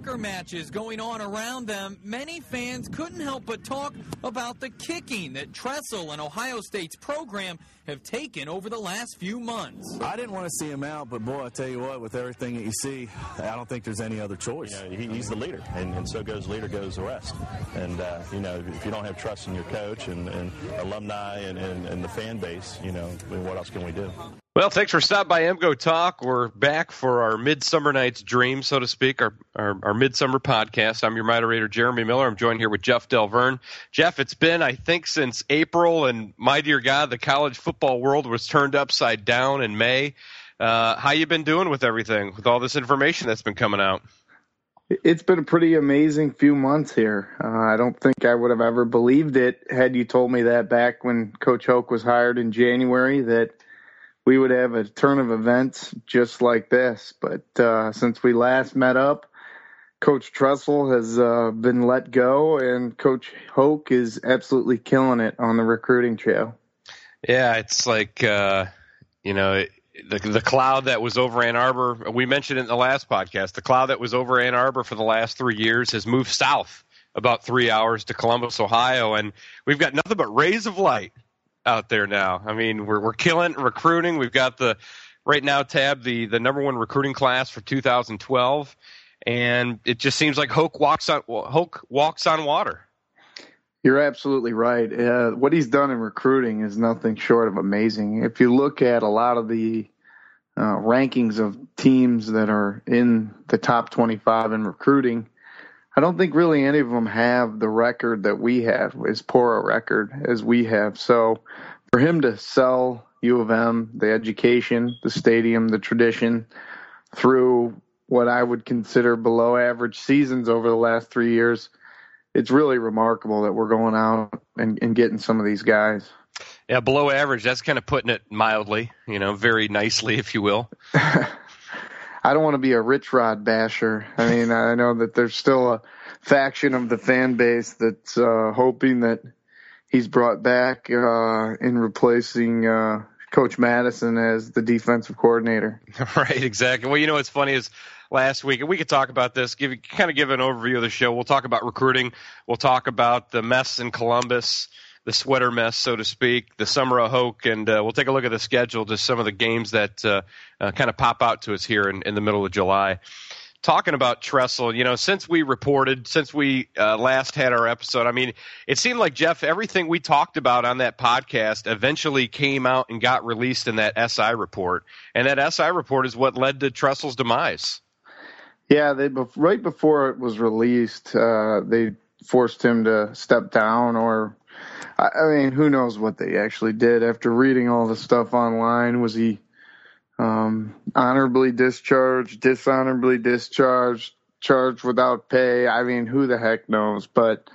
soccer matches going on around them, many fans couldn't help but talk about the kicking that Tressel and Ohio State's program have taken over the last few months. I didn't want to see him out, but boy, I tell you what, with everything that you see, I don't think there's any other choice. You know, he, he's the leader, and, and, so goes leader goes the rest. And uh, you know, if you don't have trust in your coach and, and alumni and, and, and the fan base, you know, what else can we do? Well, thanks for stopping by MGoTalk. We're back for our Midsummer Night's Dream, so to speak, our, our, our Midsummer podcast. I'm your moderator, Jeremy Miller. I'm joined here with Jeff Delverne. Jeff, it's been, I think, since April, and my dear God, the college football world was turned upside down in May. Uh, how you been doing with everything, with all this information that's been coming out? It's been a pretty amazing few months here. Uh, I don't think I would have ever believed it had you told me that back when Coach Hoke was hired in January that – we would have a turn of events just like this. But uh, since we last met up, Coach Tressel has uh, been let go, and Coach Hoke is absolutely killing it on the recruiting trail. Yeah, it's like uh, you know the the cloud that was over Ann Arbor. We mentioned it in the last podcast. The cloud that was over Ann Arbor for the last three years has moved south about three hours to Columbus, Ohio, and we've got nothing but rays of light out there now. I mean, we're we're killing recruiting. We've got the right now tab the the number one recruiting class for 2012, and it just seems like Hoke walks on Hoke walks on water. You're absolutely right. Uh, what he's done in recruiting is nothing short of amazing. If you look at a lot of the uh, rankings of teams that are in the top 25 in recruiting, I don't think really any of them have the record that we have, as poor a record as we have. So for him to sell U of M, the education, the stadium, the tradition through what I would consider below average seasons over the last three years, it's really remarkable that we're going out and, and getting some of these guys. Yeah, below average. That's kind of putting it mildly, you know, very nicely, if you will. I don't want to be a rich rod basher. I mean, I know that there's still a faction of the fan base that's uh, hoping that he's brought back uh, in replacing uh, Coach Mattison as the defensive coordinator. Right, exactly. Well, you know what's funny is last week, and we could talk about this, give kind of give an overview of the show. We'll talk about recruiting. We'll talk about the mess in Columbus the sweater mess, so to speak, the summer of Hoke, and uh, we'll take a look at the schedule, just some of the games that uh, uh, kind of pop out to us here in, in the middle of July. Talking about Tressel, you know, since we reported, since we uh, last had our episode, I mean, it seemed like Jeff, everything we talked about on that podcast eventually came out and got released in that SI report, and that SI report is what led to Tressel's demise. Yeah, they right before it was released, uh, they forced him to step down or I mean, who knows what they actually did after reading all the stuff online? Was he um, honorably discharged, dishonorably discharged, charged without pay? I mean, who the heck knows? But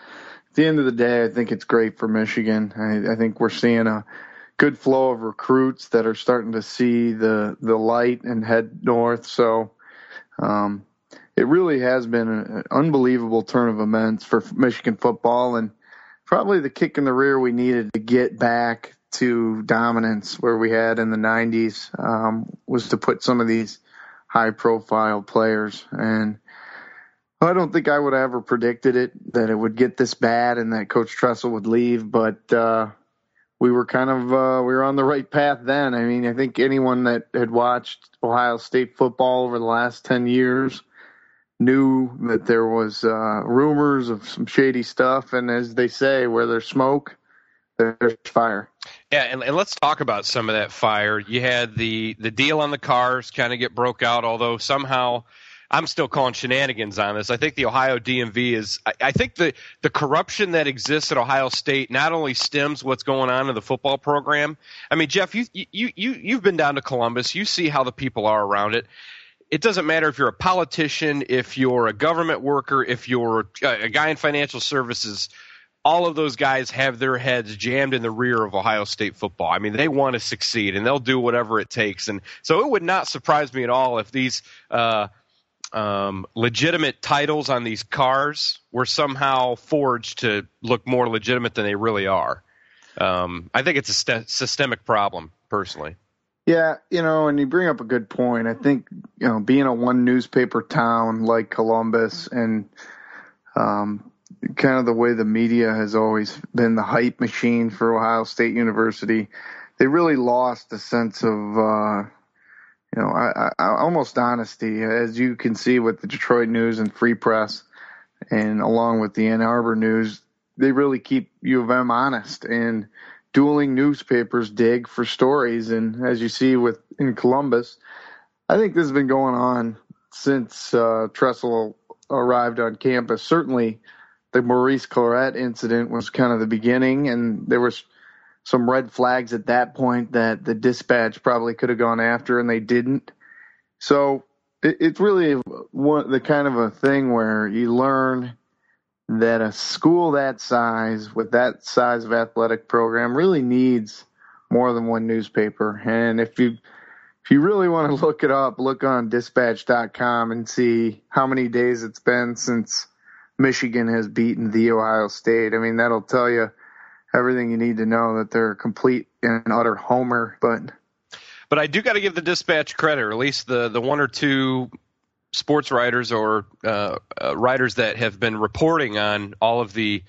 at the end of the day, I think it's great for Michigan. I, I think we're seeing a good flow of recruits that are starting to see the the light and head north. So. Um, it really has been an unbelievable turn of events for Michigan football, and probably the kick in the rear we needed to get back to dominance where we had in the 90s um, was to put some of these high profile players. And I don't think I would have ever predicted it that it would get this bad and that Coach Tressel would leave, but uh, we were kind of uh, we were on the right path then. I mean, I think anyone that had watched Ohio State football over the last 10 years – knew that there was uh, rumors of some shady stuff, and as they say, where there's smoke, there's fire. Yeah, and, and, let's talk about some of that fire. You had the the deal on the cars kind of get broke out, although somehow I'm still calling shenanigans on this. I think the Ohio DMV is. I, I think the the corruption that exists at Ohio State not only stems what's going on in the football program. I mean, Jeff, you you you you've been down to Columbus. You see how the people are around it it doesn't matter if you're a politician, if you're a government worker, if you're a guy in financial services, all of those guys have their heads jammed in the rear of Ohio State football. I mean, they want to succeed and they'll do whatever it takes. And so it would not surprise me at all if these uh, um, legitimate titles on these cars were somehow forged to look more legitimate than they really are. Um, I think it's a st- systemic problem, personally. Yeah, you know, and you bring up a good point. I think you know, being a one newspaper town like Columbus, and um, kind of the way the media has always been the hype machine for Ohio State University, they really lost a sense of, uh, you know, I, I, almost honesty, as you can see with the Detroit News and Free Press, and along with the Ann Arbor News, they really keep U of M honest and dueling newspapers dig for stories. And as you see with in Columbus, I think this has been going on since uh, Tressel arrived on campus. Certainly, the Maurice Clarett incident was kind of the beginning, and there was some red flags at that point that the dispatch probably could have gone after, and they didn't. So it, it's really one the kind of a thing where you learn that a school that size with that size of athletic program really needs more than one newspaper. And if you if you really want to look it up, look on dispatch.com and see how many days it's been since Michigan has beaten the Ohio State. I mean, that'll tell you everything you need to know that they're complete and utter homer, but but I do got to give the dispatch credit, or at least the the one or two sports writers or uh, uh, writers that have been reporting on all of the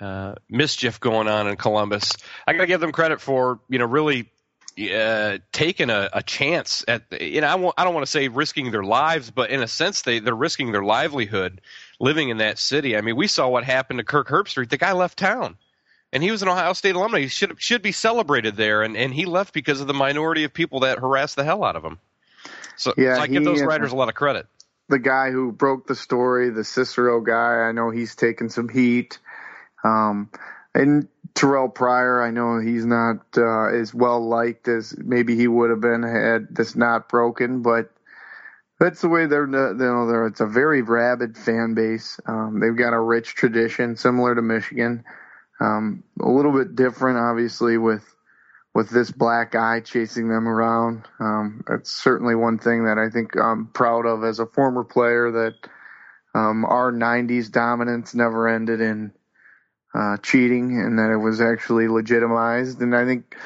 uh, mischief going on in Columbus. I got to give them credit for you know really uh, taking a, a, chance at you know I, won't, I don't want to say risking their lives, but in a sense they they're risking their livelihood living in that city. I mean, we saw what happened to Kirk Herbstreit. The guy left town. And he was an Ohio State alumni. He should should be celebrated there, and, and he left because of the minority of people that harassed the hell out of him. So, yeah, so I give those writers a lot of credit the guy who broke the story, the Cicero guy. I know he's taken some heat. Um, and Terrelle Pryor, I know he's not uh, as well liked as maybe he would have been had this not broken, but that's the way they're. You know, they're, it's a very rabid fan base. Um, they've got a rich tradition, similar to Michigan. Um, a little bit different, obviously, with with this black eye chasing them around. Um, that's certainly one thing that I think I'm proud of as a former player that um, our 90s dominance never ended in uh, cheating and that it was actually legitimized. And I think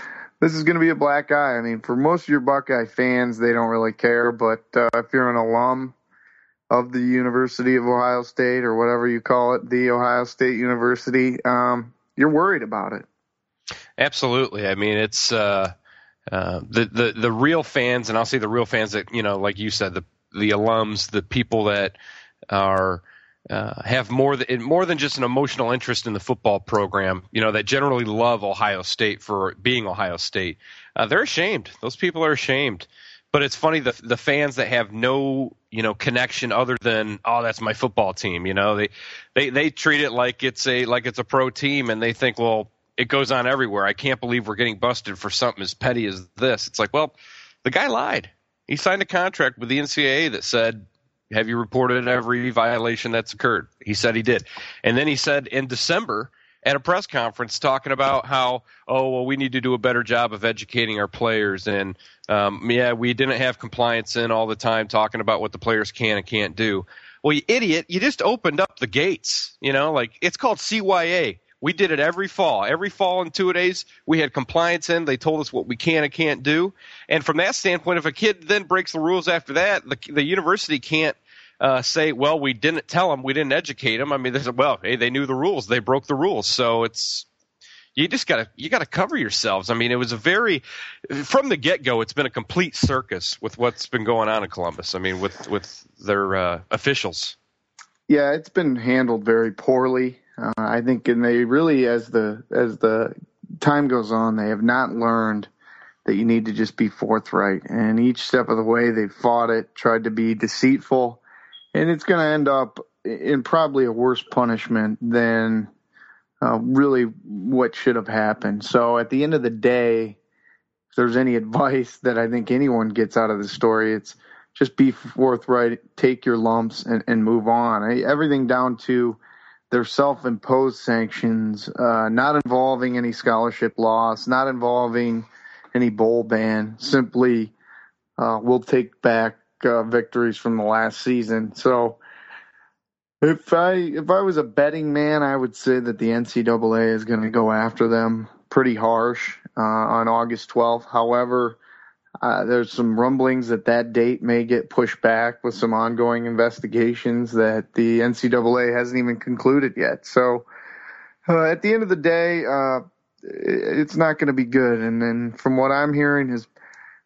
this is going to be a black eye. I mean, for most of your Buckeye fans, they don't really care, but uh, if you're an alum of the University of Ohio State or whatever you call it, the Ohio State University, um, you're worried about it. Absolutely. I mean, it's uh, uh, the the the real fans, and I'll say the real fans that you know, like you said, the the alums, the people that are uh, have more than more than just an emotional interest in the football program. You know, that generally love Ohio State for being Ohio State. Uh, they're ashamed. Those people are ashamed. But it's funny the the fans that have no you know connection other than oh that's my football team. You know they they they treat it like it's a like it's a pro team, and they think well it goes on everywhere. I can't believe we're getting busted for something as petty as this. It's like, well, the guy lied. He signed a contract with the NCAA that said, "Have you reported every violation that's occurred?" He said he did, and then he said in December at a press conference talking about how, oh well, we need to do a better job of educating our players, and um, yeah, we didn't have compliance in all the time, talking about what the players can and can't do. Well, you idiot, you just opened up the gates. You know, like it's called CYA we did it every fall. Every fall in two days, we had compliance in. They told us what we can and can't do. And from that standpoint, if a kid then breaks the rules after that, the, the university can't uh, say, well, we didn't tell them, we didn't educate them. I mean, there's a, well, hey, they knew the rules, they broke the rules. So it's you just gotta you gotta cover yourselves. I mean, it was a very from the get go, it's been a complete circus with what's been going on in Columbus. I mean, with with their uh, officials. Yeah, it's been handled very poorly. Uh, I think, and they really, as the as the time goes on, they have not learned that you need to just be forthright. And each step of the way, they fought it, tried to be deceitful, and it's going to end up in probably a worse punishment than uh, really what should have happened. So at the end of the day, if there's any advice that I think anyone gets out of the story, it's just be forthright, take your lumps, and, and move on. I, everything down to their self-imposed sanctions, uh, not involving any scholarship loss, not involving any bowl ban. Simply, uh, we'll take back uh, victories from the last season. So, if I if I was a betting man, I would say that the NCAA is going to go after them pretty harsh uh, on August 12th. However, Uh, there's some rumblings that that date may get pushed back with some ongoing investigations that the NCAA hasn't even concluded yet. So uh, at the end of the day, uh, it's not going to be good. And then from what I'm hearing is,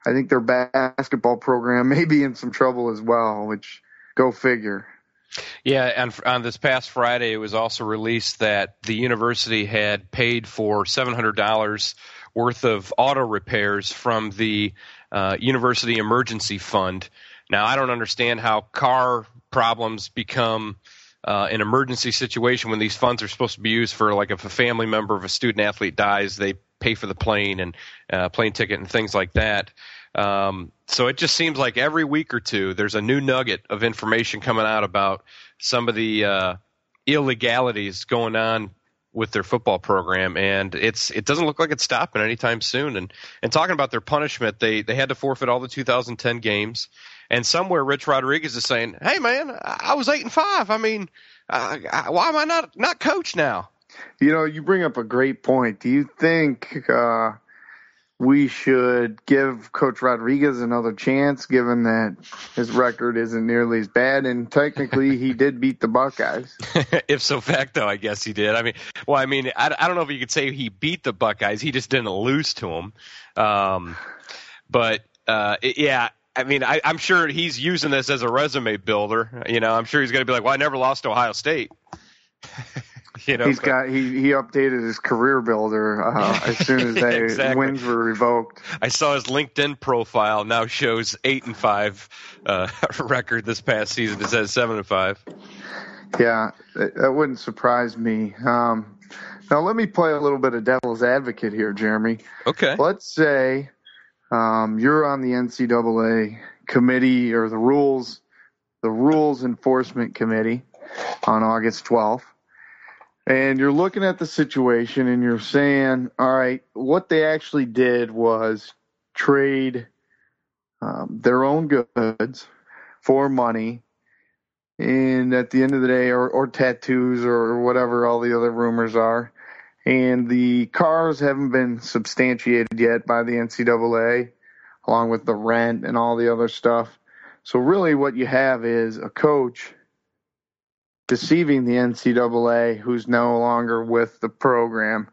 I think their basketball program may be in some trouble as well. Which go figure. Yeah, and on this past Friday, it was also released that the university had paid for seven hundred dollars worth of auto repairs from the uh, university emergency fund. Now, I don't understand how car problems become uh, an emergency situation when these funds are supposed to be used for, like, if a family member of a student athlete dies, they pay for the plane and uh, plane ticket and things like that. Um, so it just seems like every week or two there's a new nugget of information coming out about some of the uh, illegalities going on with their football program, and it's it doesn't look like it's stopping anytime soon. And and talking about their punishment, they they had to forfeit all the 2010 games, and somewhere Rich Rodriguez is saying, "Hey man, I was eight and five. I mean, why am I not not coach now?" You know, you bring up a great point. Do you think? Uh, we should give Coach Rodriguez another chance, given that his record isn't nearly as bad, and technically he did beat the Buckeyes. if so facto, I guess he did. I mean, well, I mean, I, I don't know if you could say he beat the Buckeyes. He just didn't lose to them. Um, but uh, it, yeah, I mean, I, I'm sure he's using this as a resume builder. You know, I'm sure he's going to be like, "Well, I never lost to Ohio State." You know, he's but, got he he updated his career builder uh, as soon as they exactly. wins were revoked. I saw his LinkedIn profile now shows eight and five uh, record this past season. It says seven and five. Yeah, that wouldn't surprise me. Um, now let me play a little bit of devil's advocate here, Jeremy. Okay. Let's say um, you're on the NCAA committee or the rules the rules enforcement committee on August 12th and you're looking at the situation and you're saying, all right, what they actually did was trade um, their own goods for money. And at the end of the day, or, or tattoos or whatever all the other rumors are. And the cars haven't been substantiated yet by the NCAA, along with the rent and all the other stuff. So, really, what you have is a coach deceiving the NCAA, who's no longer with the program.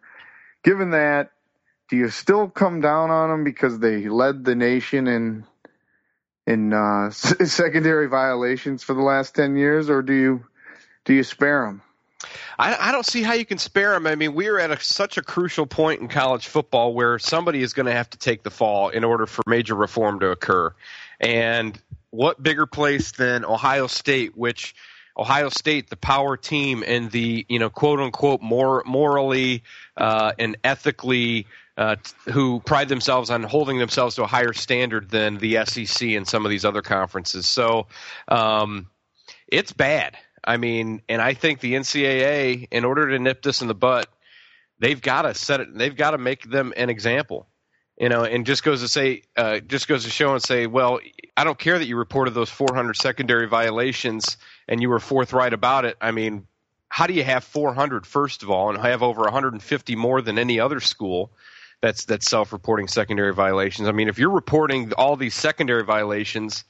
Given that, do you still come down on them because they led the nation in in uh, secondary violations for the last ten years, or do you do you spare them? I, I don't see how you can spare them. I mean, we are at a, such a crucial point in college football where somebody is going to have to take the fall in order for major reform to occur. And what bigger place than Ohio State, which Ohio State, the power team, and the you know quote unquote more morally uh, and ethically uh, who pride themselves on holding themselves to a higher standard than the SEC and some of these other conferences. So um, it's bad. I mean, and I think the NCAA, in order to nip this in the butt, they've got to set it. They've got to make them an example you know, and just goes to say, uh, just goes to show and say, well, I don't care that you reported those 400 secondary violations and you were forthright about it. I mean, how do you have 400 first of all, and have over 150 more than any other school that's that's self-reporting secondary violations? I mean, if you're reporting all these secondary violations,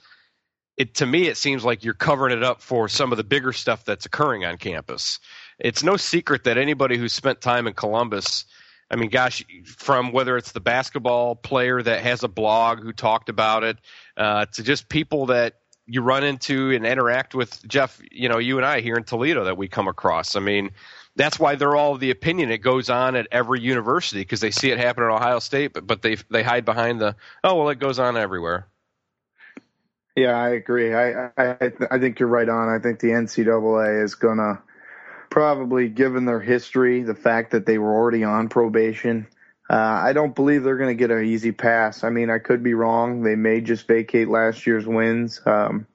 it to me it seems like you're covering it up for some of the bigger stuff that's occurring on campus. It's no secret that anybody who's spent time in Columbus I mean, gosh, from whether it's the basketball player that has a blog who talked about it, uh, to just people that you run into and interact with, Jeff, you know, you and I here in Toledo that we come across. I mean, that's why they're all of the opinion. It goes on at every university because they see it happen at Ohio State, but, but they they hide behind the oh well, it goes on everywhere. Yeah, I agree. I I I think you're right on. I think the NCAA is gonna probably given their history, the fact that they were already on probation. Uh, I don't believe they're going to get an easy pass. I mean, I could be wrong. They may just vacate last year's wins. Um,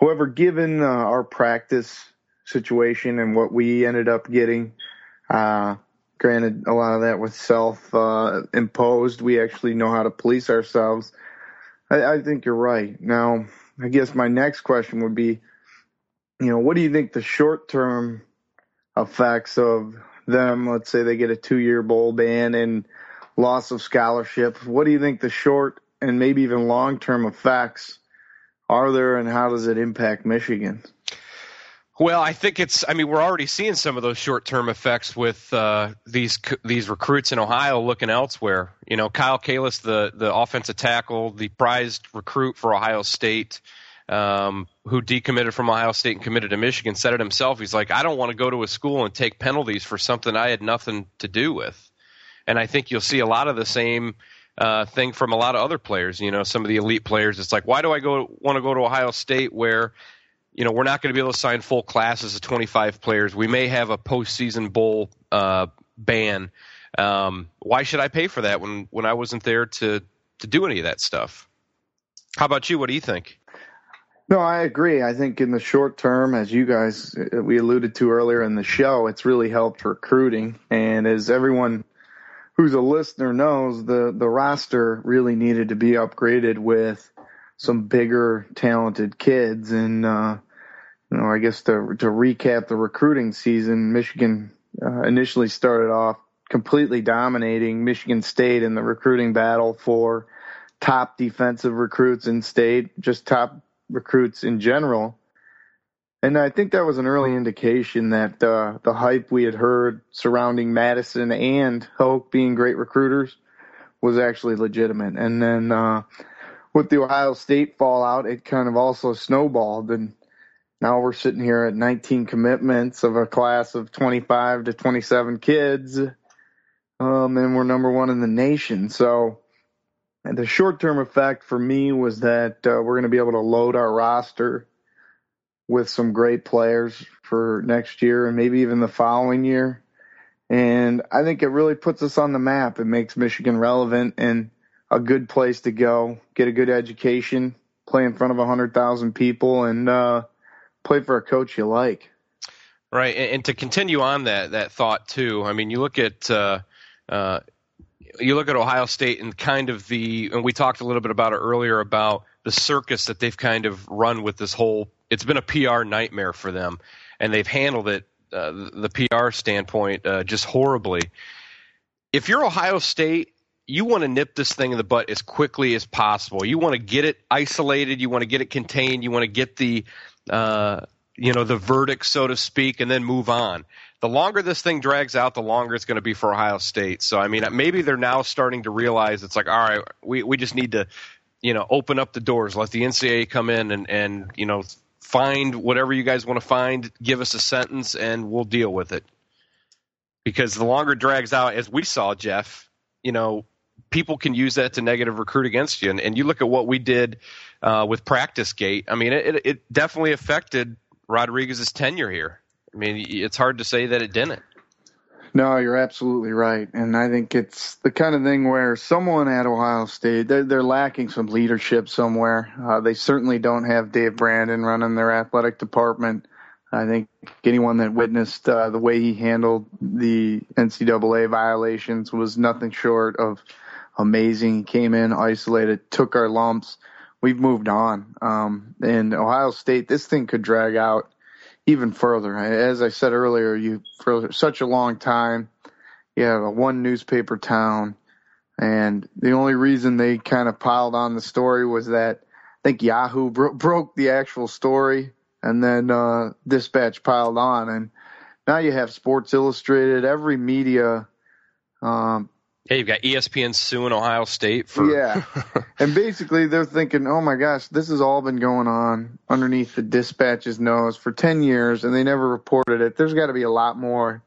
however, given uh, our practice situation and what we ended up getting, uh, granted, a lot of that was self uh, imposed. We actually know how to police ourselves. I, I think you're right. Now, I guess my next question would be, you know, what do you think the short term effects of them. Let's say they get a two year bowl ban and loss of scholarship. What do you think the short and maybe even long term effects are there, and how does it impact Michigan? Well, I think it's. I mean, we're already seeing some of those short-term effects with uh, these these recruits in Ohio looking elsewhere. You know, Kyle Kalis, the the offensive tackle, the prized recruit for Ohio State, um, who decommitted from Ohio State and committed to Michigan, said it himself. He's like, I don't want to go to a school and take penalties for something I had nothing to do with. And I think you'll see a lot of the same uh, thing from a lot of other players. You know, some of the elite players. It's like, why do I go want to go to Ohio State where you know, we're not going to be able to sign full classes of 25 players. We may have a postseason bowl uh, ban. Um, why should I pay for that when when I wasn't there to to do any of that stuff? How about you? What do you think? No, I agree. I think in the short term, as you guys uh, we alluded to earlier in the show, it's really helped recruiting. And as everyone who's a listener knows, the the roster really needed to be upgraded with some bigger, talented kids. And uh, you know, I guess to to recap the recruiting season, Michigan uh, initially started off completely dominating Michigan State in the recruiting battle for top defensive recruits in state, just top recruits in general. And I think that was an early indication that uh, the hype we had heard surrounding Mattison and Hoke being great recruiters was actually legitimate. And then uh, with the Ohio State fallout, it kind of also snowballed. And now we're sitting here at 19 commitments of a class of 25 to 27 kids. Um, and we're number one in the nation. So the short term effect for me was that uh, we're going to be able to load our roster with some great players for next year and maybe even the following year. And I think it really puts us on the map. It makes Michigan relevant and a good place to go, get a good education, play in front of 100,000 people, and, uh, play for a coach you like. Right, and, and, to continue on that that thought too. I mean, you look at uh, uh, you look at Ohio State and kind of the, and we talked a little bit about it earlier about the circus that they've kind of run with this whole. It's been a PR nightmare for them, and they've handled it uh, the PR standpoint uh, just horribly. If you're Ohio State you want to nip this thing in the butt as quickly as possible. You want to get it isolated. You want to get it contained. You want to get the uh, you know, the verdict, so to speak, and then move on. The longer this thing drags out, the longer it's going to be for Ohio State. So, I mean, maybe they're now starting to realize it's like, all right, we, we just need to, you know, open up the doors, let the NCAA come in and, and, you know, find whatever you guys want to find, give us a sentence, and we'll deal with it. Because the longer it drags out, as we saw, Jeff, you know, people can use that to negative recruit against you. And, and you look at what we did uh, with Practice Gate. I mean, it, it definitely affected Rodriguez's tenure here. I mean, it's hard to say that it didn't. No, you're absolutely right, and I think it's the kind of thing where someone at Ohio State they're, they're lacking some leadership somewhere. Uh, they certainly don't have Dave Brandon running their athletic department. I think anyone that witnessed uh, the way he handled the NCAA violations was nothing short of amazing. He came in, isolated, took our lumps. We've moved on. Um, and Ohio State, this thing could drag out even further. As I said earlier, you for such a long time, you have a one newspaper town, and the only reason they kind of piled on the story was that I think Yahoo bro- broke the actual story, and then uh, Dispatch piled on, and now you have Sports Illustrated, every media um, yeah, you've got ESPN suing Ohio State for yeah, and basically they're thinking, oh my gosh, this has all been going on underneath the dispatch's nose for ten years, and they never reported it. There's got to be a lot more,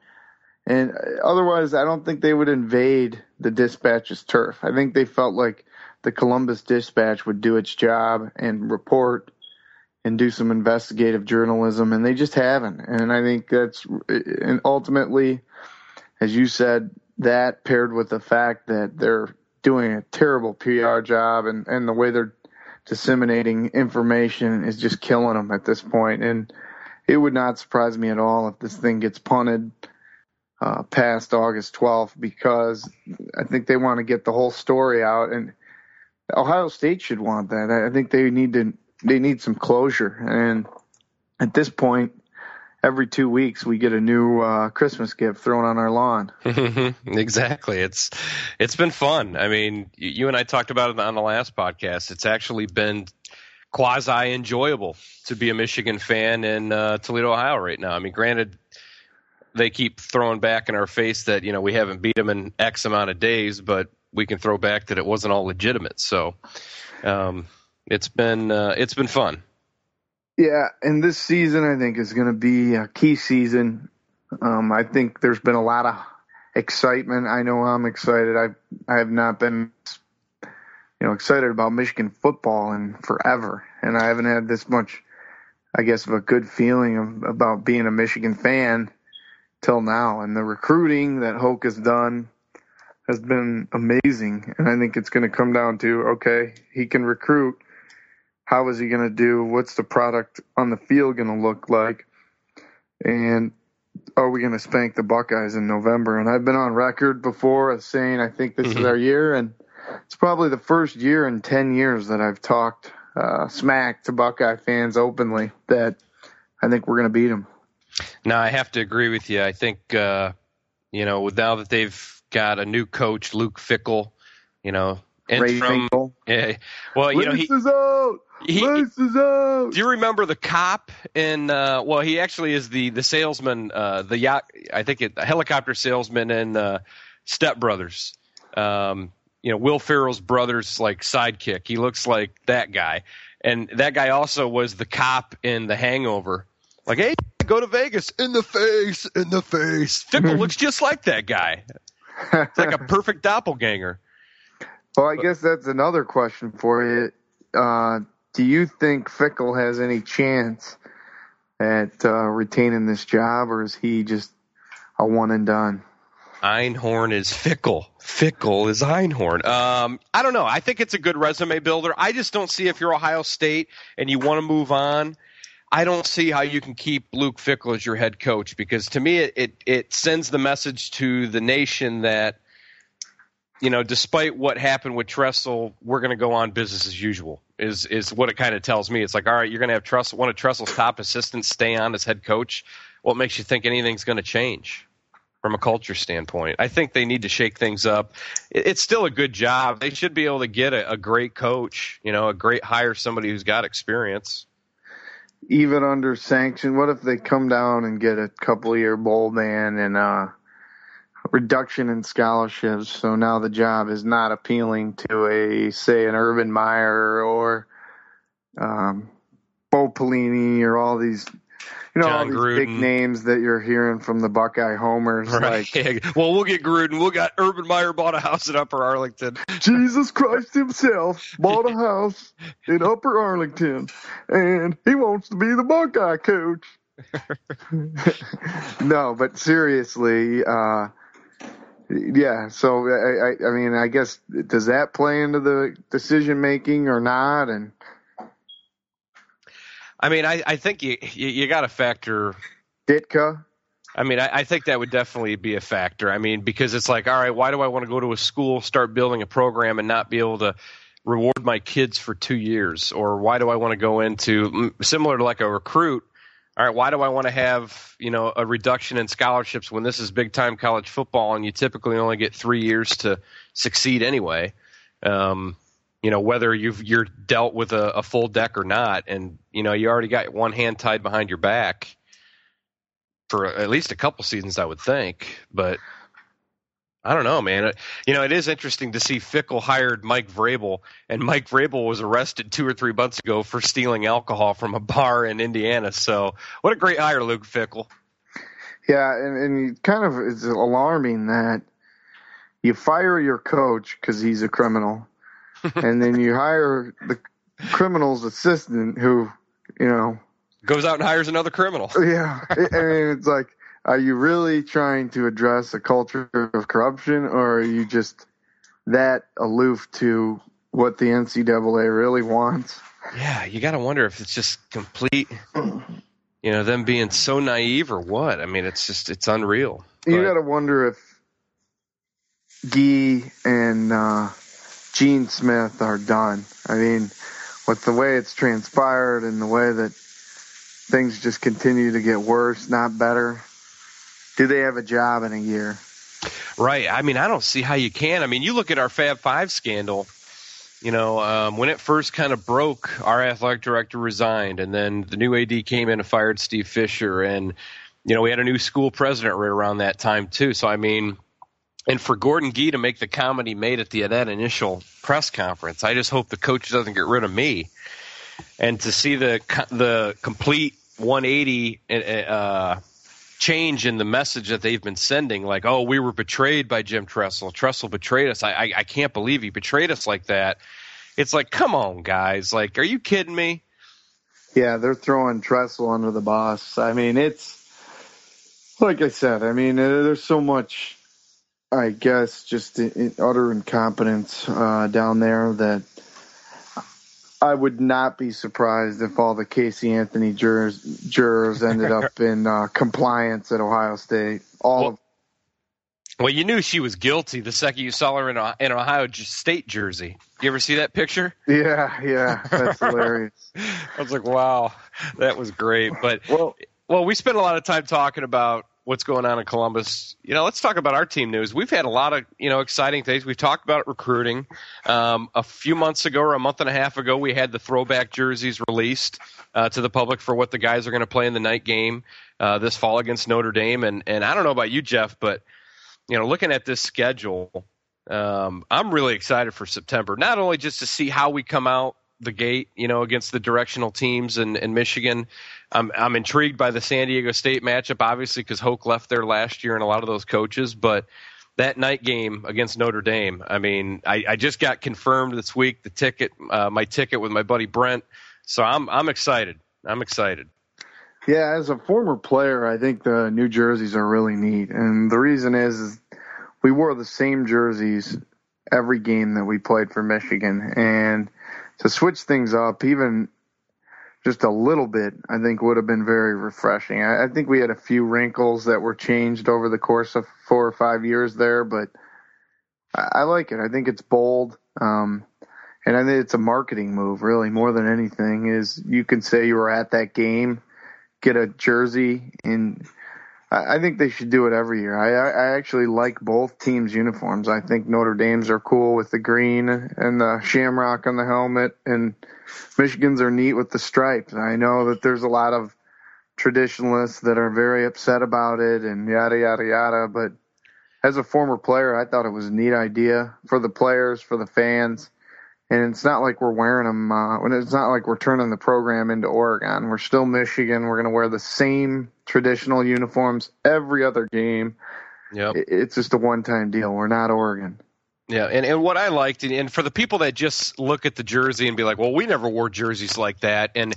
and otherwise, I don't think they would invade the dispatch's turf. I think they felt like the Columbus Dispatch would do its job and report and do some investigative journalism, and they just haven't. And I think that's and ultimately, as you said, that paired with the fact that they're doing a terrible PR job and, and the way they're disseminating information is just killing them at this point. And it would not surprise me at all if this thing gets punted uh, past August 12th because I think they want to get the whole story out. And Ohio State should want that. I think they need to they need some closure. And at this point, every two weeks we get a new uh, Christmas gift thrown on our lawn. exactly. It's it's been fun. I mean, you and I talked about it on the last podcast. It's actually been quasi enjoyable to be a Michigan fan in uh, Toledo, Ohio, right now. I mean, granted, they keep throwing back in our face that you know we haven't beat them in X amount of days, but we can throw back that it wasn't all legitimate. So um, it's been uh, it's been fun. Yeah, and this season I think is going to be a key season. Um, I think there's been a lot of excitement. I know I'm excited. I I have not been you know excited about Michigan football in forever, and I haven't had this much, I guess, of a good feeling of, about being a Michigan fan till now. And the recruiting that Hoke has done has been amazing, and I think it's going to come down to okay, he can recruit how is he going to do? What's the product on the field going to look like? And are we going to spank the Buckeyes in November? And I've been on record before as saying I think this mm-hmm. is our year, and it's probably the first year in 10 years that I've talked uh, smack to Buckeye fans openly that I think we're going to beat them. Now, I have to agree with you. I think, uh, you know, now that they've got a new coach, Luke Fickell. you know, and Ray from, Finkle. Yeah, well, you know, he, out. He, do you remember the cop in? Uh, well, he actually is the the salesman, uh, the yacht. I think it, helicopter salesman in uh, Step Brothers. Um, you know, Will Ferrell's brother's like sidekick. He looks like that guy, and that guy also was the cop in The Hangover. Like, hey, go to Vegas in the face, in the face. Fickell looks just like that guy. It's like a perfect doppelganger. Well, I guess that's another question for you. Uh, do you think Fickell has any chance at uh, retaining this job, or is he just a one and done? Einhorn is fickle. Fickle is Einhorn. Um, I don't know. I think it's a good resume builder. I just don't see if you're Ohio State and you want to move on. I don't see how you can keep Luke Fickell as your head coach because to me it, it, it sends the message to the nation that you know, despite what happened with Tressel, we're going to go on business as usual. Is is what it kind of tells me. It's like, all right, you're going to have one of Tressel's top assistants, stay on as head coach. What makes you think anything's going to change from a culture standpoint? I think they need to shake things up. it's still a good job. They should be able to get a, a great coach. You know, a great hire somebody who's got experience. Even under sanction, what if they come down and get a couple year bowl ban and uh reduction in scholarships. So now the job is not appealing to a say an Urban Meyer or um, Bo Pelini or all these you know John all these Gruden. big names that you're hearing from the Buckeye homers. Right. Like, well, we'll get Gruden. We'll got Urban Meyer bought a house in Upper Arlington. Jesus Christ himself bought a house in Upper Arlington, and he wants to be the Buckeye coach. no, but seriously, uh, yeah, so I, I, I mean, I guess does that play into the decision making or not? And I mean, I, I think you you, you got to factor Ditka. I mean, I, I think that would definitely be a factor. I mean, because it's like, all right, why do I want to go to a school, start building a program, and not be able to reward my kids for two years? Or why do I want to go into similar to like a recruit? All right, why do I want to have you know a reduction in scholarships when this is big time college football and you typically only get three years to succeed anyway? Um, you know whether you've you're dealt with a, a full deck or not, and you know you already got one hand tied behind your back for at least a couple seasons, I would think. But I don't know, man. Uh, you know, it is interesting to see Fickell hired Mike Vrabel, and Mike Vrabel was arrested two or three months ago for stealing alcohol from a bar in Indiana. So, what a great hire, Luke Fickell. Yeah, and, and kind of it's alarming that you fire your coach because he's a criminal, and then you hire the criminal's assistant who, you know, goes out and hires another criminal. Yeah, I mean, it's like are you really trying to address a culture of corruption, or are you just that aloof to what the NCAA really wants? Yeah, you got to wonder if it's just complete, you know, them being so naive or what. I mean, it's just it's unreal. You got to wonder if Gee and uh, Gene Smith are done. I mean, with the way it's transpired and the way that things just continue to get worse, not better? Do they have a job in a year? Right. I mean, I don't see how you can. I mean, you look at our Fab Five scandal. You know, um, when it first kind of broke, our athletic director resigned, and then the new AD came in and fired Steve Fisher, and you know we had a new school president right around that time too. So I mean, and for Gordon Gee to make the he made at the that initial press conference, I just hope the coach doesn't get rid of me, and to see the the complete 180 uh, change in the message that they've been sending, like, oh, we were betrayed by Jim Tressel. Tressel betrayed us. I, I, I can't believe he betrayed us like that. It's like, come on, guys. Like, are you kidding me? Yeah, they're throwing Tressel under the bus. I mean, it's like I said. I mean, there's so much, I guess, just utter incompetence uh, down there that I would not be surprised if all the Casey Anthony jurors, jurors ended up in uh, compliance at Ohio State. All well, of well, you knew she was guilty the second you saw her in a, in Ohio State jersey. You ever see that picture? Yeah, yeah, that's hilarious. I was like, wow, that was great. But well, well, we spent a lot of time talking about what's going on in Columbus. You know, let's talk about our team news. We've had a lot of you know exciting things. We've talked about recruiting. Um, a few months ago or a month and a half ago, we had the throwback jerseys released uh, to the public for what the guys are going to play in the night game uh, this fall against Notre Dame. And and I don't know about you, Jeff, but you know, looking at this schedule, um, I'm really excited for September. Not only just to see how we come out the gate, you know, against the directional teams in, in Michigan. I'm I'm intrigued by the San Diego State matchup, obviously, because Hoke left there last year and a lot of those coaches. But that night game against Notre Dame, I mean, I, I just got confirmed this week the ticket, uh, my ticket with my buddy Brent. So I'm I'm excited. I'm excited. Yeah, as a former player, I think the new jerseys are really neat, and the reason is, is we wore the same jerseys every game that we played for Michigan, and to switch things up, even just a little bit, I think would have been very refreshing. I, I, think we had a few wrinkles that were changed over the course of four or five years there, but I, I like it. I think it's bold. Um, and I think it's a marketing move really more than anything is you can say you were at that game, get a jersey and I think they should do it every year. I, I actually like both teams' uniforms. I think Notre Dame's are cool with the green and the shamrock on the helmet, and Michigan's are neat with the stripes. I know that there's a lot of traditionalists that are very upset about it and yada yada yada. But as a former player, I thought it was a neat idea for the players, for the fans, and it's not like we're wearing them. Uh, it's not like we're turning the program into Oregon. We're still Michigan. We're going to wear the same traditional uniforms every other game. Yeah, it's just a one-time deal. We're not Oregon. Yeah, and, and what I liked, and for the people that just look at the jersey and be like, "Well, we never wore jerseys like that," and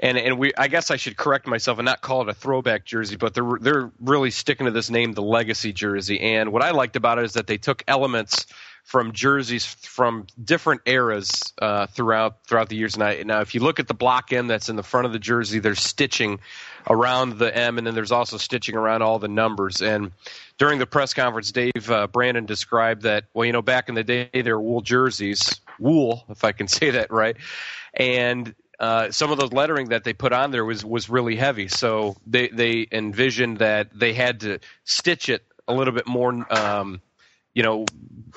and and we, I guess I should correct myself and not call it a throwback jersey, but they're they're really sticking to this name, the legacy jersey. And what I liked about it is that they took elements from jerseys from different eras uh, throughout throughout the years. And now, if you look at the block M that's in the front of the jersey, there's stitching around the M, and then there's also stitching around all the numbers. And during the press conference, Dave uh, Brandon described that well, you know, back in the day, there were wool jerseys, wool, if I can say that right, and uh, some of the lettering that they put on there was was really heavy. So they they envisioned that they had to stitch it a little bit more. Um, you know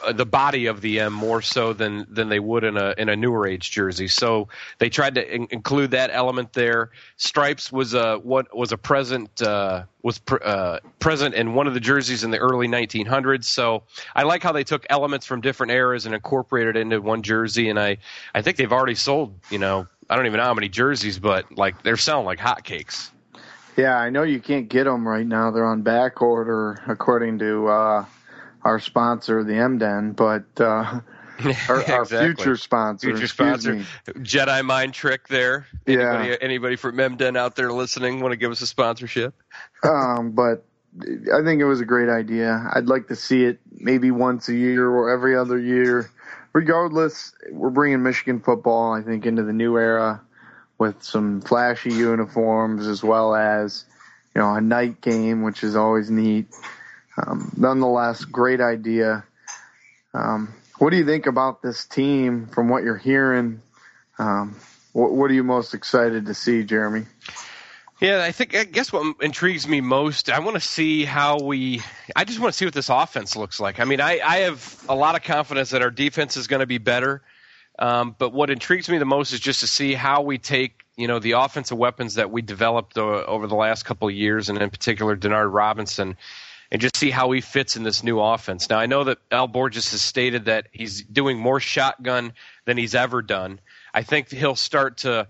uh, the body of the M more so than than they would in a in a newer age jersey. So they tried to in- include that element there. Stripes was a what was a present uh, was pr- uh, present in one of the jerseys in the early 1900s. So I like how they took elements from different eras and incorporated it into one jersey. And I I think they've already sold you know I don't even know how many jerseys, but like they're selling like hotcakes. Yeah, I know you can't get them right now. They're on back order according to. Uh our sponsor, the MDen, but uh, our, exactly. our, future sponsor. Future sponsor. Me. Jedi mind trick there. Anybody, yeah. anybody from MDen out there listening want to give us a sponsorship? um, but I think it was a great idea. I'd like to see it maybe once a year or every other year. Regardless, we're bringing Michigan football, I think, into the new era with some flashy uniforms as well as, you know, a night game, which is always neat. Um, nonetheless, great idea. Um, what do you think about this team from what you're hearing? Um, what, what, are you most excited to see, Jeremy? Yeah, I think I guess what intrigues me most, I want to see how we. I just want to see what this offense looks like. I mean, I, I have a lot of confidence that our defense is going to be better, um, but what intrigues me the most is just to see how we take you know the offensive weapons that we developed uh, over the last couple of years, and in particular Denard Robinson, and just see how he fits in this new offense. Now, I know that Al Borges has stated that he's doing more shotgun than he's ever done. I think he'll start to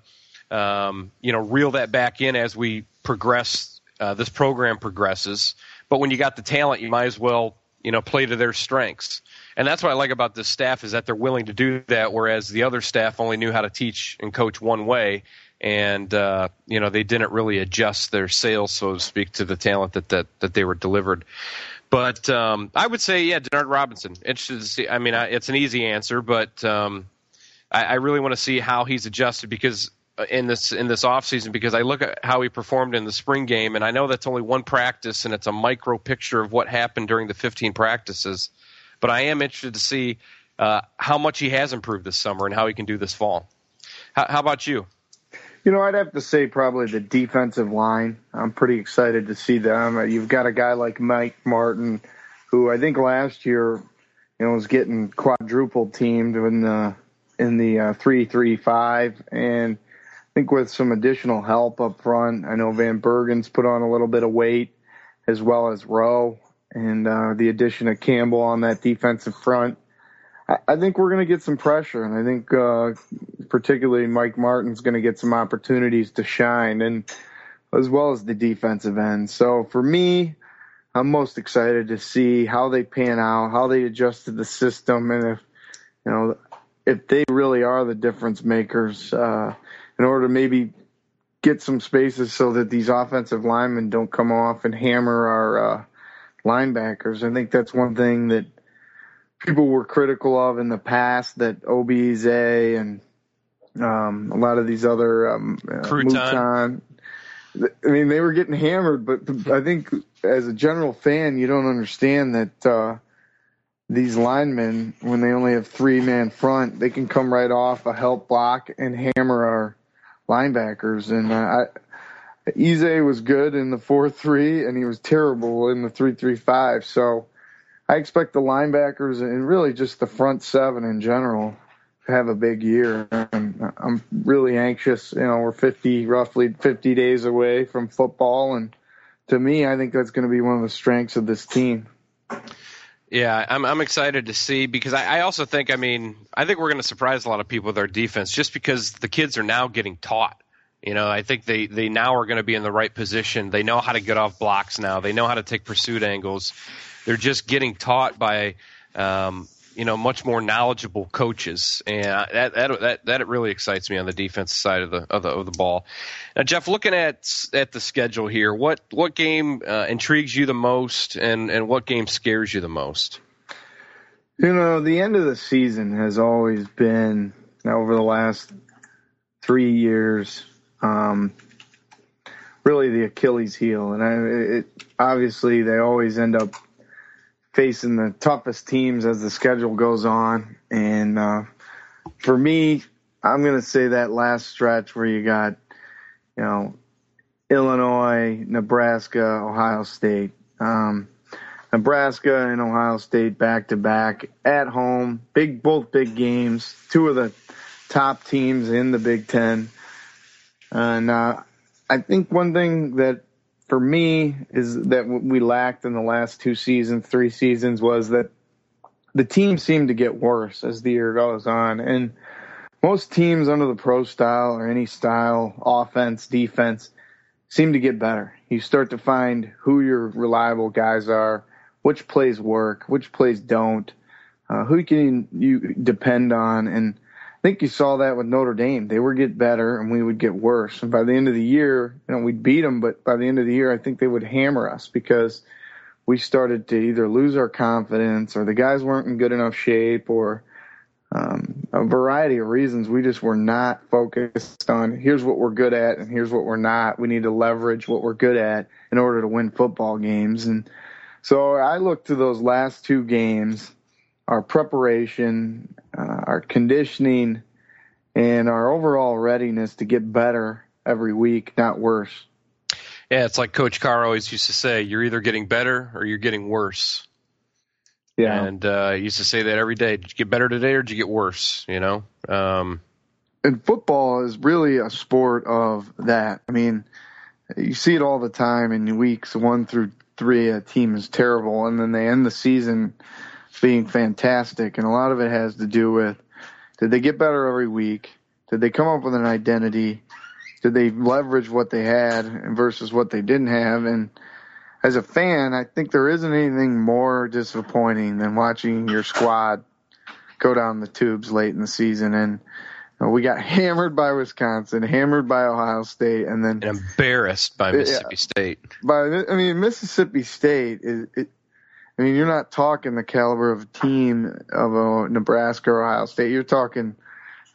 um, you know, reel that back in as we progress, uh, this program progresses. But when you got the talent, you might as well, you know, play to their strengths. And that's what I like about this staff is that they're willing to do that, whereas the other staff only knew how to teach and coach one way, and uh, you know they didn't really adjust their sails, so to speak, to the talent that that, that they were delivered. But um, I would say, yeah, Denard Robinson. Interested to see. I mean, I, it's an easy answer, but um, I, I really want to see how he's adjusted because in this in this off season because I look at how he performed in the spring game, and I know that's only one practice and it's a micro picture of what happened during the 15 practices. But I am interested to see uh, how much he has improved this summer and how he can do this fall. How about you? You know, I'd have to say probably the defensive line. I'm pretty excited to see them. You've got a guy like Mike Martin, who I think last year, you know, was getting quadruple teamed in the in the uh, three three five, and I think with some additional help up front, I know Van Bergen's put on a little bit of weight, as well as Roh, and uh, the addition of Campbell on that defensive front. I, I think we're going to get some pressure, and I think uh, particularly Mike Martin's going to get some opportunities to shine, and as well as the defensive end. So for me, I'm most excited to see how they pan out, how they adjust to the system, and if you know if they really are the difference makers. Uh, in order to maybe get some spaces so that these offensive linemen don't come off and hammer our uh, linebackers. I think that's one thing that people were critical of in the past that Obi Ezeh and um, a lot of these other um, uh, Mouton. I mean, they were getting hammered, but I think as a general fan, you don't understand that uh, these linemen, when they only have three man front, they can come right off a help block and hammer our linebackers, and uh, I, Ize was good in the four three, and he was terrible in the three three five. So I expect the linebackers and really just the front seven in general have a big year. And I'm really anxious. You know, we're 50, roughly 50 days away from football, and to me, I think that's going to be one of the strengths of this team. Yeah, I'm I'm excited to see because I, I also think I mean I think we're going to surprise a lot of people with our defense just because the kids are now getting taught. You know, I think they they now are going to be in the right position. They know how to get off blocks now. They know how to take pursuit angles. They're just getting taught by um, you know much more knowledgeable coaches, and that that that that really excites me on the defense side of the of the of the ball. Now, Jeff, looking at at the schedule here, what what game uh, intrigues you the most, and and what game scares you the most? You know, the end of the season has always been over the last three years. Um, really the Achilles heel, and I, it, obviously they always end up facing the toughest teams as the schedule goes on. And uh, for me, I'm going to say that last stretch where you got, you know, Illinois, Nebraska, Ohio State. Um, Nebraska and Ohio State back to back at home, big both big games, two of the top teams in the Big Ten. And uh, I think one thing that for me is that we lacked in the last two seasons, three seasons was that the team seemed to get worse as the year goes on. And most teams under the pro style or any style, offense, defense, seem to get better. You start to find who your reliable guys are, which plays work, which plays don't, uh, who can you depend on, and I think you saw that with Notre Dame. They would get better and we would get worse. And by the end of the year, you know, we'd beat them, but by the end of the year, I think they would hammer us because we started to either lose our confidence or the guys weren't in good enough shape or um, a variety of reasons. We just were not focused on here's what we're good at and here's what we're not. We need to leverage what we're good at in order to win football games. And so I look to those last two games our preparation, uh, our conditioning, and our overall readiness to get better every week, not worse. Yeah, it's like Coach Carr always used to say: you're either getting better or you're getting worse. Yeah, and uh, he used to say that every day. Did you get better today or did you get worse? You know. Um, and football is really a sport of that. I mean, you see it all the time in weeks one through three. A team is terrible, and then they end the season being fantastic. And a lot of it has to do with did they get better every week? Did they come up with an identity? Did they leverage what they had versus what they didn't have? And as a fan, I think there isn't anything more disappointing than watching your squad go down the tubes late in the season. And you know, we got hammered by Wisconsin, hammered by Ohio State, and then and embarrassed by Mississippi yeah, State. By I mean, Mississippi State is. It, I mean, you're not talking the caliber of a team of a Nebraska or Ohio State. You're talking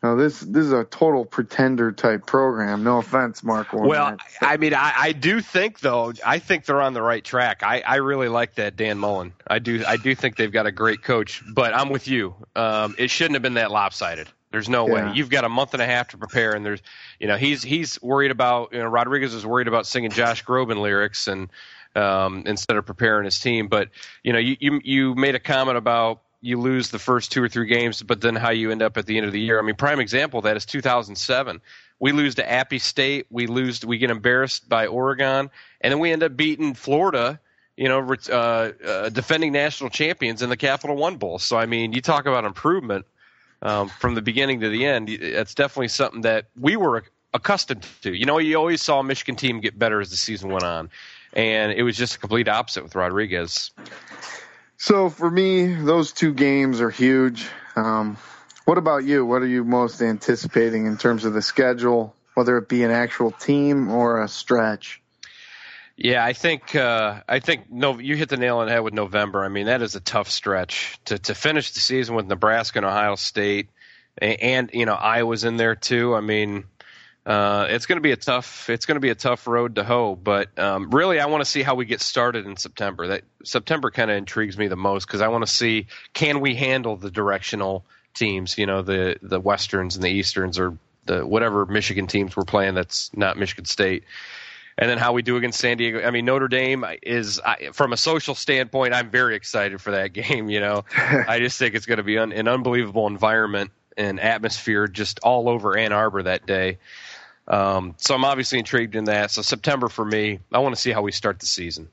no, this this is a total pretender type program. No offense, Mark. Warren. Well, I mean, I, I do think though, I think they're on the right track. I, I really like that Dan Mullen. I do I do think they've got a great coach. But I'm with you. Um, it shouldn't have been that lopsided. There's no yeah. way. You've got a month and a half to prepare, and there's, you know, he's he's worried about, you know, Rodriguez is worried about singing Josh Groban lyrics and um, instead of preparing his team. But you know, you you, you made a comment about you lose the first two or three games, but then how you end up at the end of the year. I mean, prime example of that is 2007. We lose to Appy State. We lose. We get embarrassed by Oregon, and then we end up beating Florida. You know, uh, uh, defending national champions in the Capital One Bowl. So I mean, you talk about improvement um, from the beginning to the end. It's definitely something that we were accustomed to. You know, you always saw a Michigan team get better as the season went on, and it was just a complete opposite with Rodriguez. So for me, those two games are huge. Um, what about you? What are you most anticipating in terms of the schedule, whether it be an actual team or a stretch? Yeah, I think uh, I think no, you hit the nail on the head with November. I mean, that is a tough stretch to to finish the season with Nebraska and Ohio State, and, and you know Iowa's in there too. I mean, uh, it's going to be a tough it's going to be a tough road to hoe. But um, really, I want to see how we get started in September. That September kind of intrigues me the most because I want to see can we handle the directional teams, you know, the the westerns and the easterns or the whatever Michigan teams we're playing that's not Michigan State. And then how we do against San Diego. I mean, Notre Dame is, from a social standpoint, I'm very excited for that game. You know, I just think it's going to be un, an unbelievable environment and atmosphere just all over Ann Arbor that day. Um, so I'm obviously intrigued in that. So September for me, I want to see how we start the season.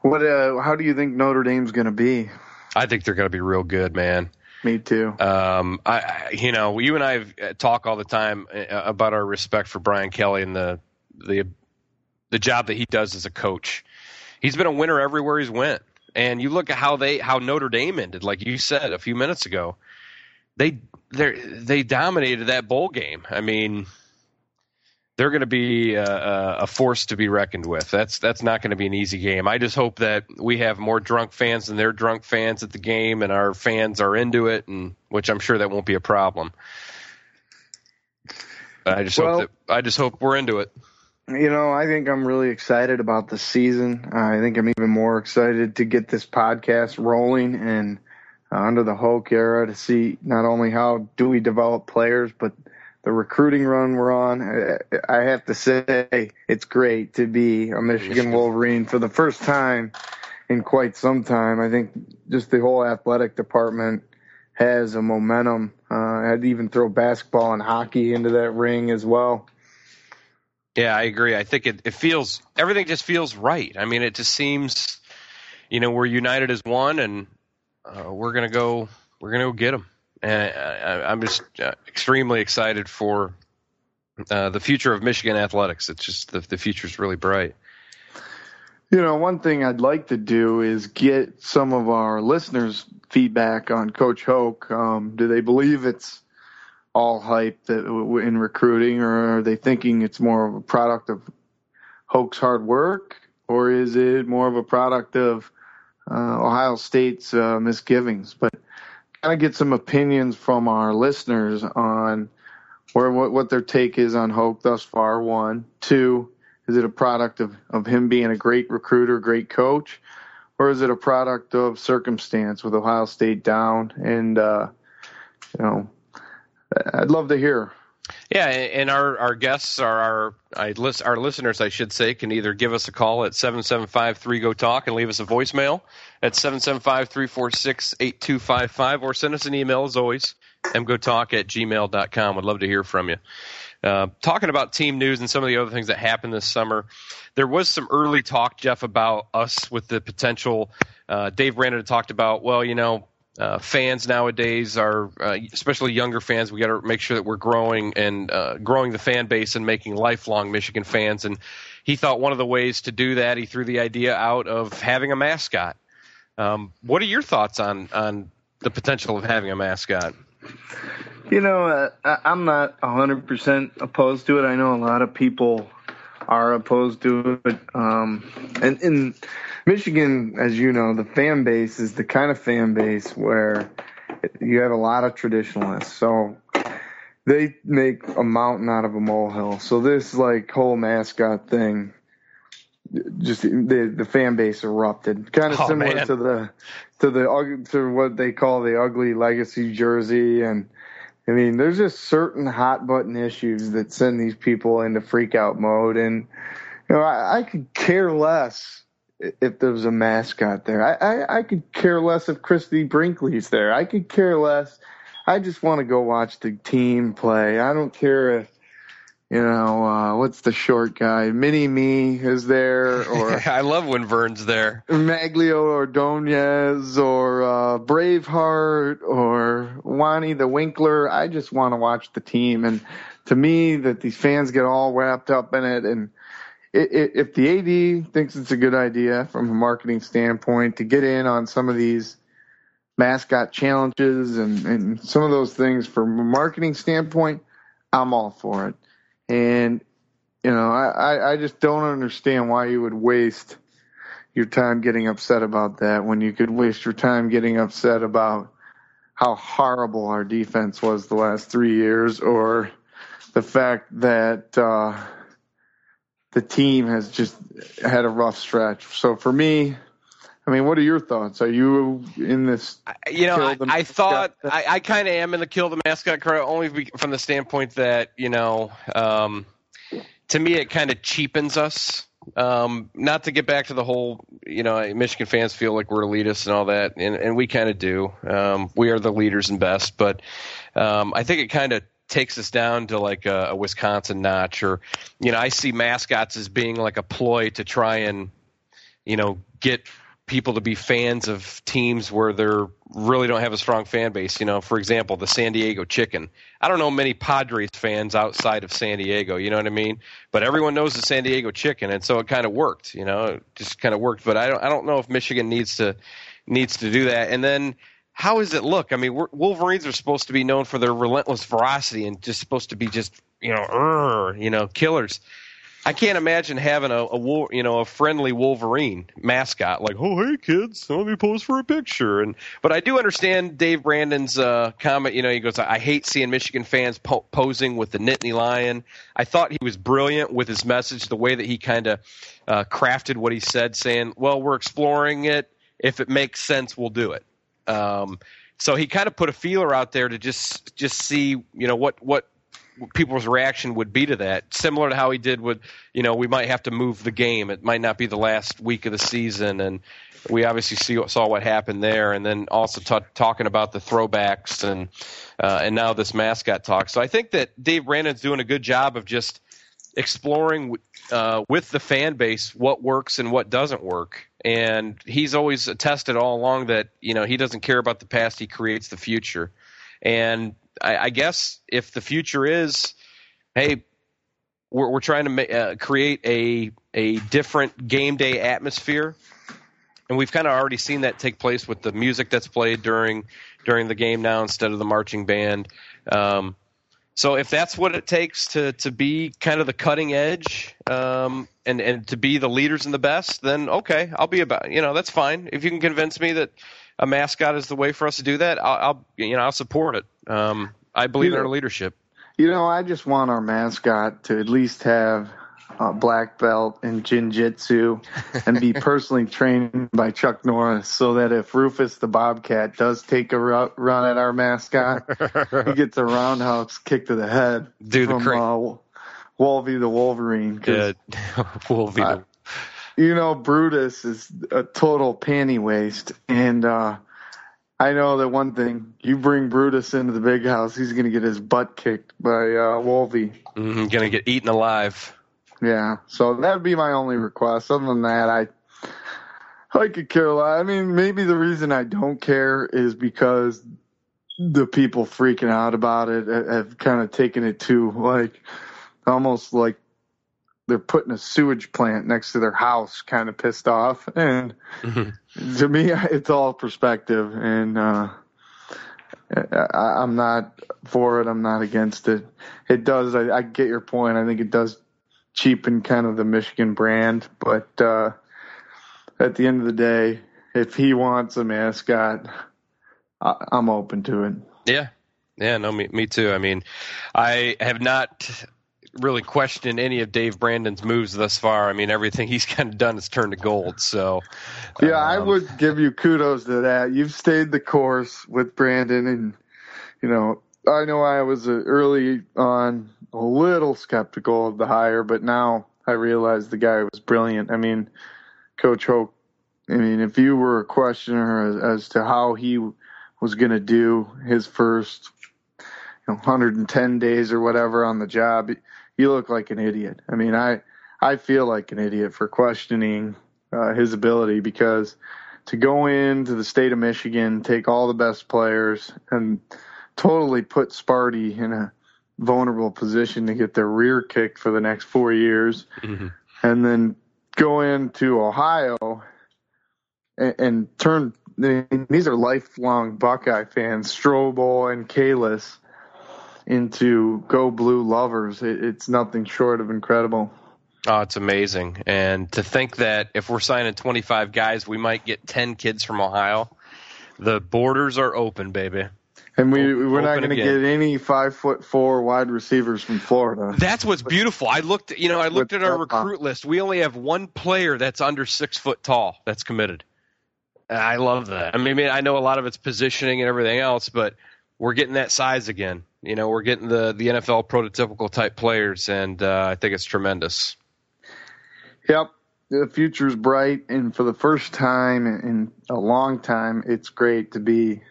What? Uh, how do you think Notre Dame's going to be? I think they're going to be real good, man. Me too. Um, I, you know, you and I uh, talk all the time uh, about our respect for Brian Kelly and the the the job that he does as a coach. He's been a winner everywhere he's went. And you look at how they how Notre Dame ended, like you said a few minutes ago they they they dominated that bowl game. I mean, they're going to be a, a, force to be reckoned with. That's that's not going to be an easy game. I just hope that we have more drunk fans than their drunk fans at the game, and our fans are into it, and which I'm sure that won't be a problem. But I just well, hope that I just hope we're into it. You know, I think I'm really excited about the season. I think I'm even more excited to get this podcast rolling and uh, under the Hoke era to see not only how do we develop players, but the recruiting run we're on. I have to say it's great to be a Michigan Wolverine for the first time in quite some time. I think just the whole athletic department has a momentum. Uh, I'd even throw basketball and hockey into that ring as well. Yeah, I agree. I think it, it feels everything just feels right. I mean, it just seems, you know, we're united as one, and uh, we're gonna go we're gonna go get them, and I, am just uh, extremely excited for uh, the future of Michigan athletics. It's just the the future's really bright. You know, one thing I'd like to do is get some of our listeners' feedback on Coach Hoke. Um, do they believe it's all hype that in recruiting, or are they thinking it's more of a product of Hoke's hard work, or is it more of a product of uh, Ohio State's uh, misgivings, but kind of get some opinions from our listeners on where what, what their take is on Hoke thus far. One, two, is it a product of, of him being a great recruiter, great coach, or is it a product of circumstance with Ohio State down? And uh, you know, I'd love to hear. Yeah, and our, our guests are our our listeners, I should say, can either give us a call at seven seven five three go talk and leave us a voicemail at seven seven five three four six eight two five five, or send us an email as always mgotalk at gmail.com. Would love to hear from you. Uh, talking about team news and some of the other things that happened this summer, there was some early talk, Jeff, about us with the potential. Uh, Dave Brandon talked about, well, you know, uh, fans nowadays are, uh, especially younger fans, we got to make sure that we're growing and uh, growing the fan base and making lifelong Michigan fans. And he thought one of the ways to do that, he threw the idea out of having a mascot. Um, what are your thoughts on on the potential of having a mascot? You know, uh, I'm not 100% opposed to it. I know a lot of people are opposed to it. Um, and in Michigan, as you know, the fan base is the kind of fan base where you have a lot of traditionalists. So they make a mountain out of a molehill. So this like whole mascot thing, just the the fan base erupted, kind of oh, similar man. to the to the to what they call the ugly legacy jersey and I mean, there's just certain hot button issues that send these people into freak out mode. And, you know, I, I could care less if there was a mascot there. I, I, I could care less if Christie Brinkley's there. I could care less. I just want to go watch the team play. I don't care if you know, uh, what's the short guy? Mini Me is there, or I love when Vern's there. Magglio Ordonez, or uh, Braveheart, or Wani the Winkler. I just want to watch the team, and to me, that these fans get all wrapped up in it, and if the AD thinks it's a good idea from a marketing standpoint to get in on some of these mascot challenges and, and some of those things from a marketing standpoint, I'm all for it. And, you know, I, I just don't understand why you would waste your time getting upset about that when you could waste your time getting upset about how horrible our defense was the last three years or the fact that, uh, the team has just had a rough stretch. So for me, I mean, what are your thoughts? Are you in this? You know, I, I thought I, I kind of am in the kill the mascot crowd only from the standpoint that you know, um, to me, it kind of cheapens us. Um, not to get back to the whole, you know, Michigan fans feel like we're elitists and all that, and, and we kind of do. Um, we are the leaders and best, but um, I think it kind of takes us down to like a, a Wisconsin notch, or you know, I see mascots as being like a ploy to try and, you know, get people to be fans of teams where they're really don't have a strong fan base. You know, for example, the San Diego Chicken. I don't know many Padres fans outside of San Diego. You know what I mean? But everyone knows the San Diego Chicken, and so it kind of worked. You know, it just kind of worked. But I don't. I don't know if Michigan needs to needs to do that. And then how does it look? I mean, Wolverines are supposed to be known for their relentless ferocity and just supposed to be just you know, you know, killers. I can't imagine having a, a you know a friendly Wolverine mascot like oh hey kids let me pose for a picture and but I do understand Dave Brandon's uh, comment you know he goes I hate seeing Michigan fans po- posing with the Nittany Lion I thought he was brilliant with his message the way that he kind of uh, crafted what he said saying well we're exploring it if it makes sense we'll do it um, so he kind of put a feeler out there to just just see you know what what people's reaction would be to that. Similar to how he did with, you know, we might have to move the game. It might not be the last week of the season, and we obviously see, saw what happened there. And then also t- talking about the throwbacks and uh, and now this mascot talk. So I think that Dave Brandon's doing a good job of just exploring uh, with the fan base what works and what doesn't work. And he's always attested all along that you know he doesn't care about the past; he creates the future. And I, I guess if the future is, hey, we're, we're trying to ma- uh, create a a different game day atmosphere, and we've kind of already seen that take place with the music that's played during during the game now instead of the marching band. Um, so if that's what it takes to to be kind of the cutting edge um, and and to be the leaders and the best, then okay, I'll be about you know that's fine. If you can convince me that a mascot is the way for us to do that, I'll, I'll you know I'll support it. Um, I believe you know, in our leadership. You know, I just want our mascot to at least have a black belt in jiu-jitsu and be personally trained by Chuck Norris so that if Rufus the Bobcat does take a ru- run at our mascot, he gets a roundhouse kick to the head from cra- uh, Wolvie the Wolverine. Yeah, Wolverine. Uh, you know, Brutus is a total panty waste. And uh, I know that one thing you bring Brutus into the big house, he's going to get his butt kicked by uh, Wolvie. hmm gonna get eaten alive. Yeah, so that'd be my only request. Other than that, I I could care less. I mean, maybe the reason I don't care is because the people freaking out about it have kind of taken it to like almost like they're putting a sewage plant next to their house, kind of pissed off. And Mhm. to me, it's all perspective, and uh, I, I'm not for it. I'm not against it. It does. I, I get your point. I think it does cheapen kind of the Michigan brand, but uh, at the end of the day, if he wants a mascot, I, I'm open to it. Yeah, yeah, no, me, me too. I mean, I have not really questioned any of Dave Brandon's moves thus far. I mean, everything he's kind of done has turned to gold. So, Yeah, I um, would give you kudos to that. You've stayed the course with Brandon, and you know, I know I was uh, early on a little skeptical of the hire, but now I realize the guy was brilliant. I mean, Coach Hoke. I mean, if you were a questioner as, as to how he was going to do his first you know, 110 days or whatever on the job, you look like an idiot. I mean, I I feel like an idiot for questioning uh, his ability because to go into the state of Michigan, take all the best players, and totally put Sparty in a vulnerable position to get their rear kicked for the next four years, Mhm. and then go into Ohio and, and turn. These are lifelong Buckeye fans, Strobel and Kalis, into Go Blue lovers. It, it's nothing short of incredible. Oh, it's amazing. And to think that if we're signing 25 guys, we might get 10 kids from Ohio. The borders are open, baby. And we we're not going to get any five foot four wide receivers from Florida. That's what's beautiful. I looked, you know, I looked With at our that, recruit list. We only have one player that's under six foot tall that's committed. And I love that. I mean, I know a lot of it's positioning and everything else, but we're getting that size again. You know, we're getting the the NFL prototypical type players, and uh, I think it's tremendous. Yep, the future's bright, and for the first time in a long time, it's great to be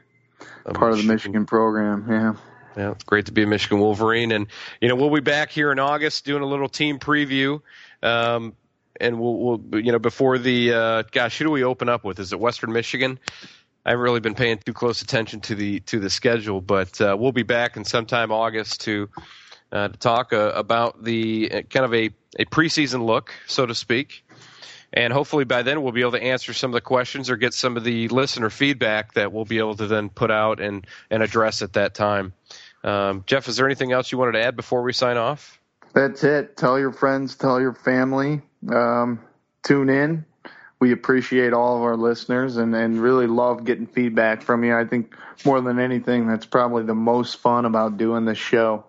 part of the Michigan program. Yeah. Yeah, it's great to be a Michigan Wolverine, and you know we'll be back here in August doing a little team preview, um, and we'll, we'll you know before the uh, gosh, who do we open up with? Is it Western Michigan? I haven't really been paying too close attention to the to the schedule, but uh, we'll be back in sometime August to uh, to talk uh, about the uh, kind of a a preseason look, so to speak. And hopefully by then we'll be able to answer some of the questions or get some of the listener feedback that we'll be able to then put out and, and address at that time. Um, Jeff, is there anything else you wanted to add before we sign off? That's it. Tell your friends, tell your family. Um, tune in. We appreciate all of our listeners and, and really love getting feedback from you. I think more than anything, that's probably the most fun about doing this show.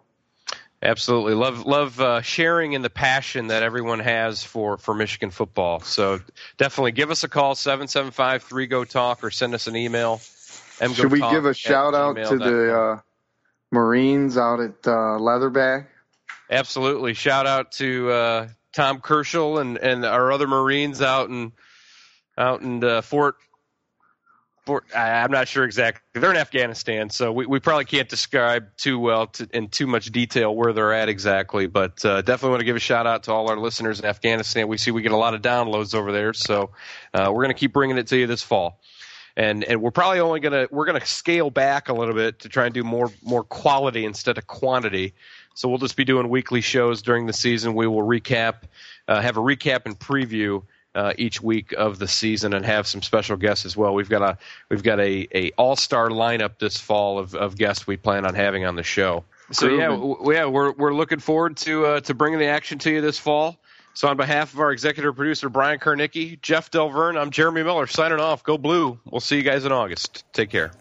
Absolutely, love love uh, sharing in the passion that everyone has for, for Michigan football. So definitely give us a call seven seven five three go talk or send us an email. Should we give a shout out to the uh, Marines out at uh, Leatherneck? Absolutely. Shout out to uh, Tom Kerschel and, and our other Marines out in out in uh, Fort I'm not sure exactly. They're in Afghanistan, so we, we probably can't describe too well to, in too much detail where they're at exactly. But uh, definitely want to give a shout out to all our listeners in Afghanistan. We see we get a lot of downloads over there, so uh, we're going to keep bringing it to you this fall and and we're probably only gonna we're gonna scale back a little bit to try and do more more quality instead of quantity. So we'll just be doing weekly shows during the season. We will recap, uh, have a recap and preview uh, each week of the season, and have some special guests as well. We've got a we've got a, a all star lineup this fall of, of guests we plan on having on the show. So yeah, w- yeah, we're we're looking forward to uh, to bringing the action to you this fall. So on behalf of our executive producer Brian Karnicki, Jeff Delverne, I'm Jeremy Miller signing off. Go blue. We'll see you guys in August. Take care.